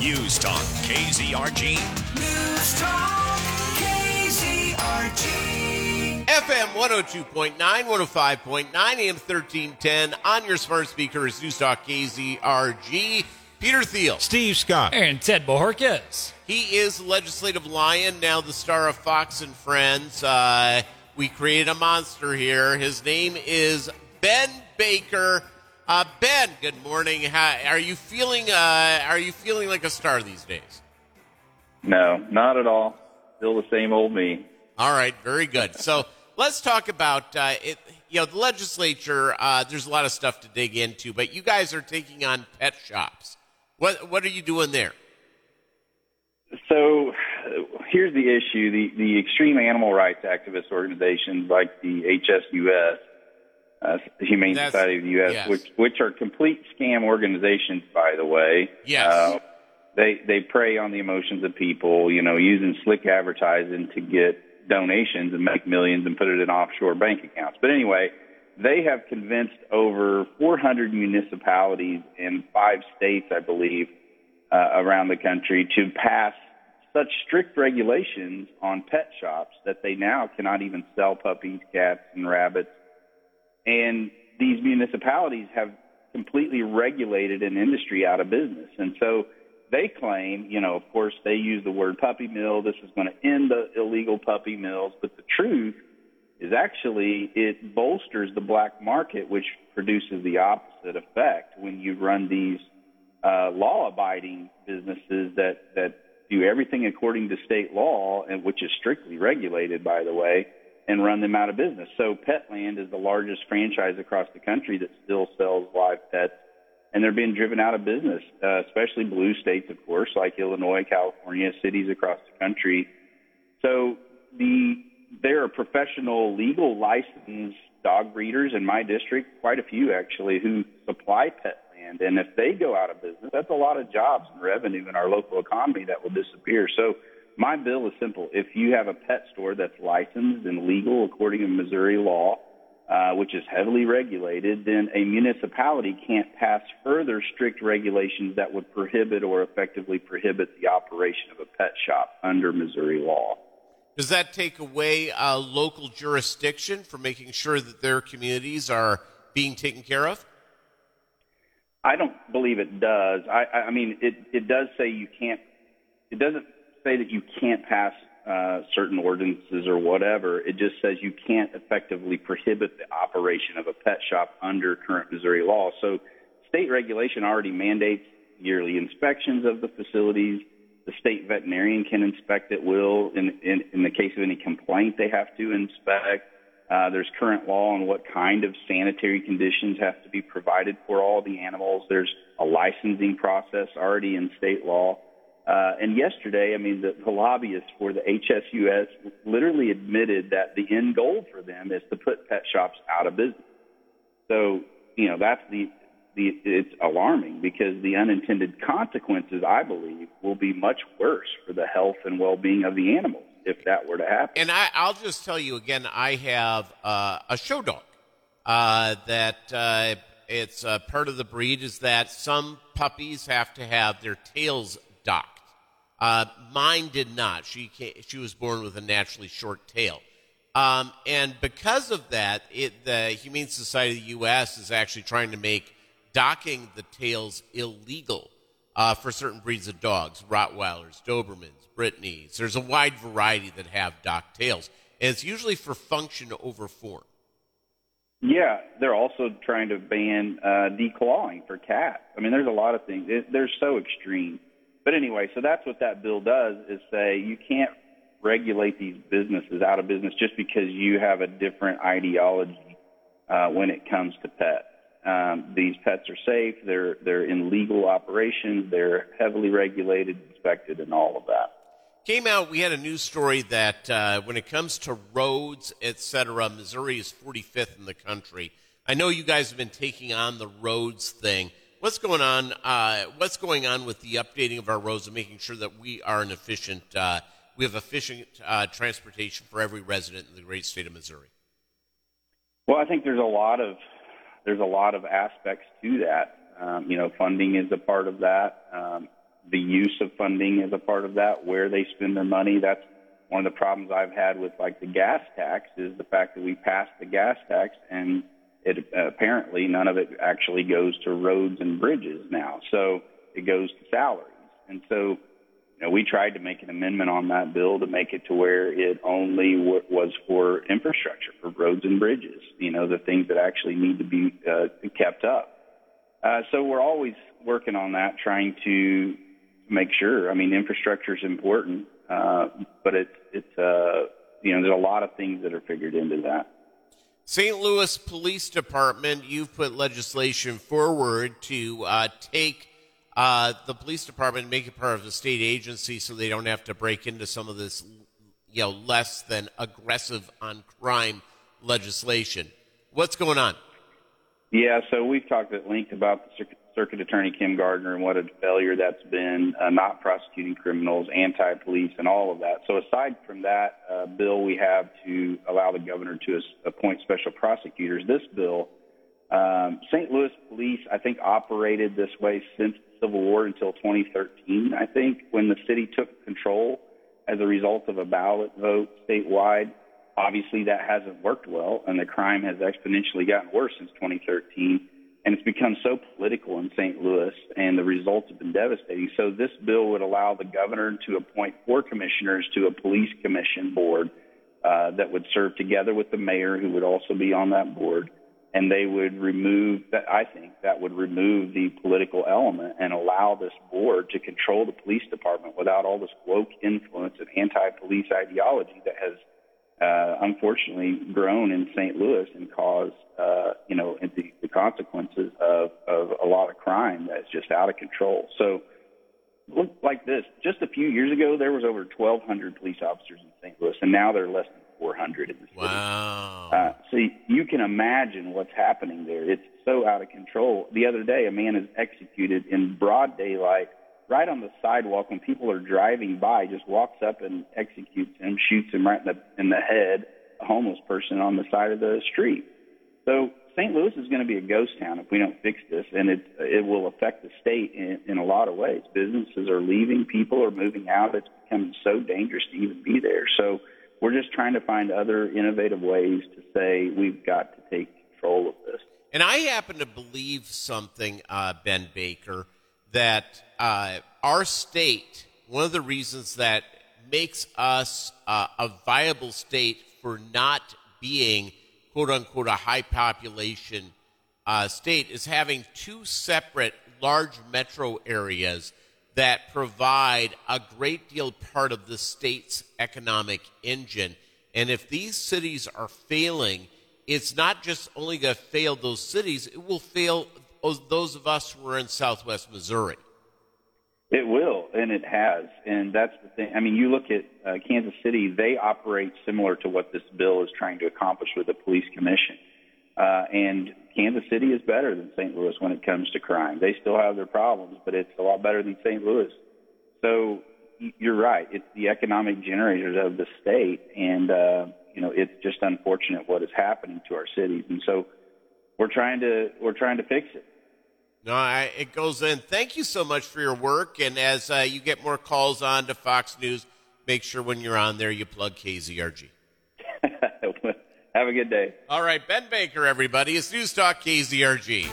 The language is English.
News Talk KZRG. News Talk KZRG. FM 102.9, 105.9, AM 1310 on your smart speaker is News Talk KZRG. Peter Thiel. Steve Scott. And Ted Bohorquez. He is the Legislative Lion, now the star of Fox and Friends. Uh, we created a monster here. His name is Ben Baker. Uh, ben, good morning. How, are you feeling? Uh, are you feeling like a star these days? No, not at all. Still the same old me. All right, very good. So let's talk about uh, it. You know, the legislature. Uh, there's a lot of stuff to dig into, but you guys are taking on pet shops. What What are you doing there? So here's the issue: the the extreme animal rights activist organizations like the HSUS uh, Humane That's- Society of the U.S., yes. which which are complete scam organizations, by the way. Yes. Uh, they they prey on the emotions of people, you know, using slick advertising to get donations and make millions and put it in offshore bank accounts. But anyway, they have convinced over 400 municipalities in five states, I believe, uh, around the country to pass such strict regulations on pet shops that they now cannot even sell puppies, cats, and rabbits and these municipalities have completely regulated an industry out of business. And so they claim, you know, of course, they use the word puppy mill. This is going to end the illegal puppy mills. But the truth is actually it bolsters the black market, which produces the opposite effect when you run these uh, law-abiding businesses that that do everything according to state law, and which is strictly regulated, by the way, and run them out of business. So Petland is the largest franchise across the country that still sells live pets, and they're being driven out of business, uh, especially blue states, of course, like Illinois, California, cities across the country. So the there are professional, legal, licensed dog breeders in my district, quite a few actually, who supply pet land. And if they go out of business, that's a lot of jobs and revenue in our local economy that will disappear. So my bill is simple. If you have a pet store that's licensed and legal according to Missouri law, uh, which is heavily regulated, then a municipality can't pass further strict regulations that would prohibit or effectively prohibit the operation of a pet shop under Missouri law. Does that take away uh, local jurisdiction for making sure that their communities are being taken care of? I don't believe it does. I, I I mean, it, it does say you can't, it doesn't say that you can't pass uh, certain ordinances or whatever. It just says you can't effectively prohibit the operation of a pet shop under current Missouri law. So state regulation already mandates yearly inspections of the facilities. The state veterinarian can inspect at will. In, in, in the case of any complaint, they have to inspect. Uh, there's current law on what kind of sanitary conditions have to be provided for all the animals. There's a licensing process already in state law. Uh, and yesterday, I mean, the, the lobbyists for the HSUS literally admitted that the end goal for them is to put pet shops out of business. So, you know, that's the, the, it's alarming because the unintended consequences, I believe, will be much worse for the health and well-being of the animals if that were to happen. And I, I'll just tell you again, I have uh, a show dog uh, that uh, it's uh, part of the breed is that some puppies have to have their tails docked. Uh, mine did not. She ca she was born with a naturally short tail. Um, and because of that, it, the Humane Society of the U.S. is actually trying to make docking the tails illegal uh, for certain breeds of dogs Rottweilers, Dobermans, Brittany's. There's a wide variety that have docked tails. And it's usually for function over form. Yeah, they're also trying to ban uh, declawing for cats. I mean, there's a lot of things. It, they're so extreme. But anyway, so that's what that bill does is say you can't regulate these businesses out of business just because you have a different ideology uh, when it comes to pets. Um, these pets are safe. They're they're in legal operations. They're heavily regulated, inspected, and all of that. Came out, we had a news story that uh, when it comes to roads, etc., Missouri is 45th in the country. I know you guys have been taking on the roads thing. What's going on? Uh, what's going on with the updating of our roads and making sure that we are an efficient, uh, we have efficient uh, transportation for every resident in the great state of Missouri? Well, I think there's a lot of there's a lot of aspects to that. Um, you know, funding is a part of that. Um, the use of funding is a part of that, where they spend their money. That's one of the problems I've had with like the gas tax is the fact that we passed the gas tax and it apparently none of it actually goes to roads and bridges now. So it goes to salaries. And so, you know, we tried to make an amendment on that bill to make it to where it only w- was for infrastructure, for roads and bridges, you know, the things that actually need to be uh, kept up. Uh, so we're always working on that, trying to make sure. I mean, infrastructure is important, uh, but it's it's uh, you know there's a lot of things that are figured into that. St. Louis Police Department, you've put legislation forward to uh, take uh, the police department make it part of the state agency so they don't have to break into some of this you know less than aggressive on crime legislation. What's going on? Yeah, so we've talked at length about the Circuit Attorney Kim Gardner and what a failure that's been, uh, not prosecuting criminals, anti-police, and all of that. So aside from that uh, bill, we have to allow the governor to appoint special prosecutors. This bill, um, St. Louis Police, I think, operated this way since the Civil War until 2013. I think when the city took control as a result of a ballot vote statewide. Obviously, that hasn't worked well, and the crime has exponentially gotten worse since 2013 and it's become so political in St. Louis, and the results have been devastating. So this bill would allow the governor to appoint four commissioners to a police commission board uh, that would serve together with the mayor, who would also be on that board, and they would remove that. I think that would remove the political element and allow this board to control the police department without all this woke influence and anti-police ideology that has uh, unfortunately grown in St. Louis and caused, uh, you know, the, the consequences of, of a lot of crime that's just out of control. So look like this. Just a few years ago, there was over 1,200 police officers in St. Louis, and now there are less than 400 in the city. Wow. Uh, so you can imagine what's happening there. It's so out of control. The other day, a man is executed in broad daylight right on the sidewalk when people are driving by, just walks up and executes him, shoots him right in the in the head, a homeless person on the side of the street. So St. Louis is going to be a ghost town if we don't fix this, and it it will affect the state in, in a lot of ways. Businesses are leaving, people are moving out. It's becoming so dangerous to even be there. So we're just trying to find other innovative ways to say we've got to take control of this. And I happen to believe something, uh, Ben Baker that uh, our state, one of the reasons that makes us uh, a viable state for not being quote unquote a high population uh, state is having two separate large metro areas that provide a great deal part of the state's economic engine. And if these cities are failing, it's not just only going to fail those cities, it will fail those of us who are in southwest Missouri. It will, and it has, and that's the thing. I mean, you look at uh, Kansas City; they operate similar to what this bill is trying to accomplish with the police commission. Uh, and Kansas City is better than St. Louis when it comes to crime. They still have their problems, but it's a lot better than St. Louis. So you're right; it's the economic generators of the state, and uh, you know, it's just unfortunate what is happening to our cities. And so we're trying to we're trying to fix it. No, I, it goes in. Thank you so much for your work. And as uh, you get more calls on to Fox News, make sure when you're on there you plug KZRG. Have a good day. All right, Ben Baker, everybody. It's News Talk KZRG.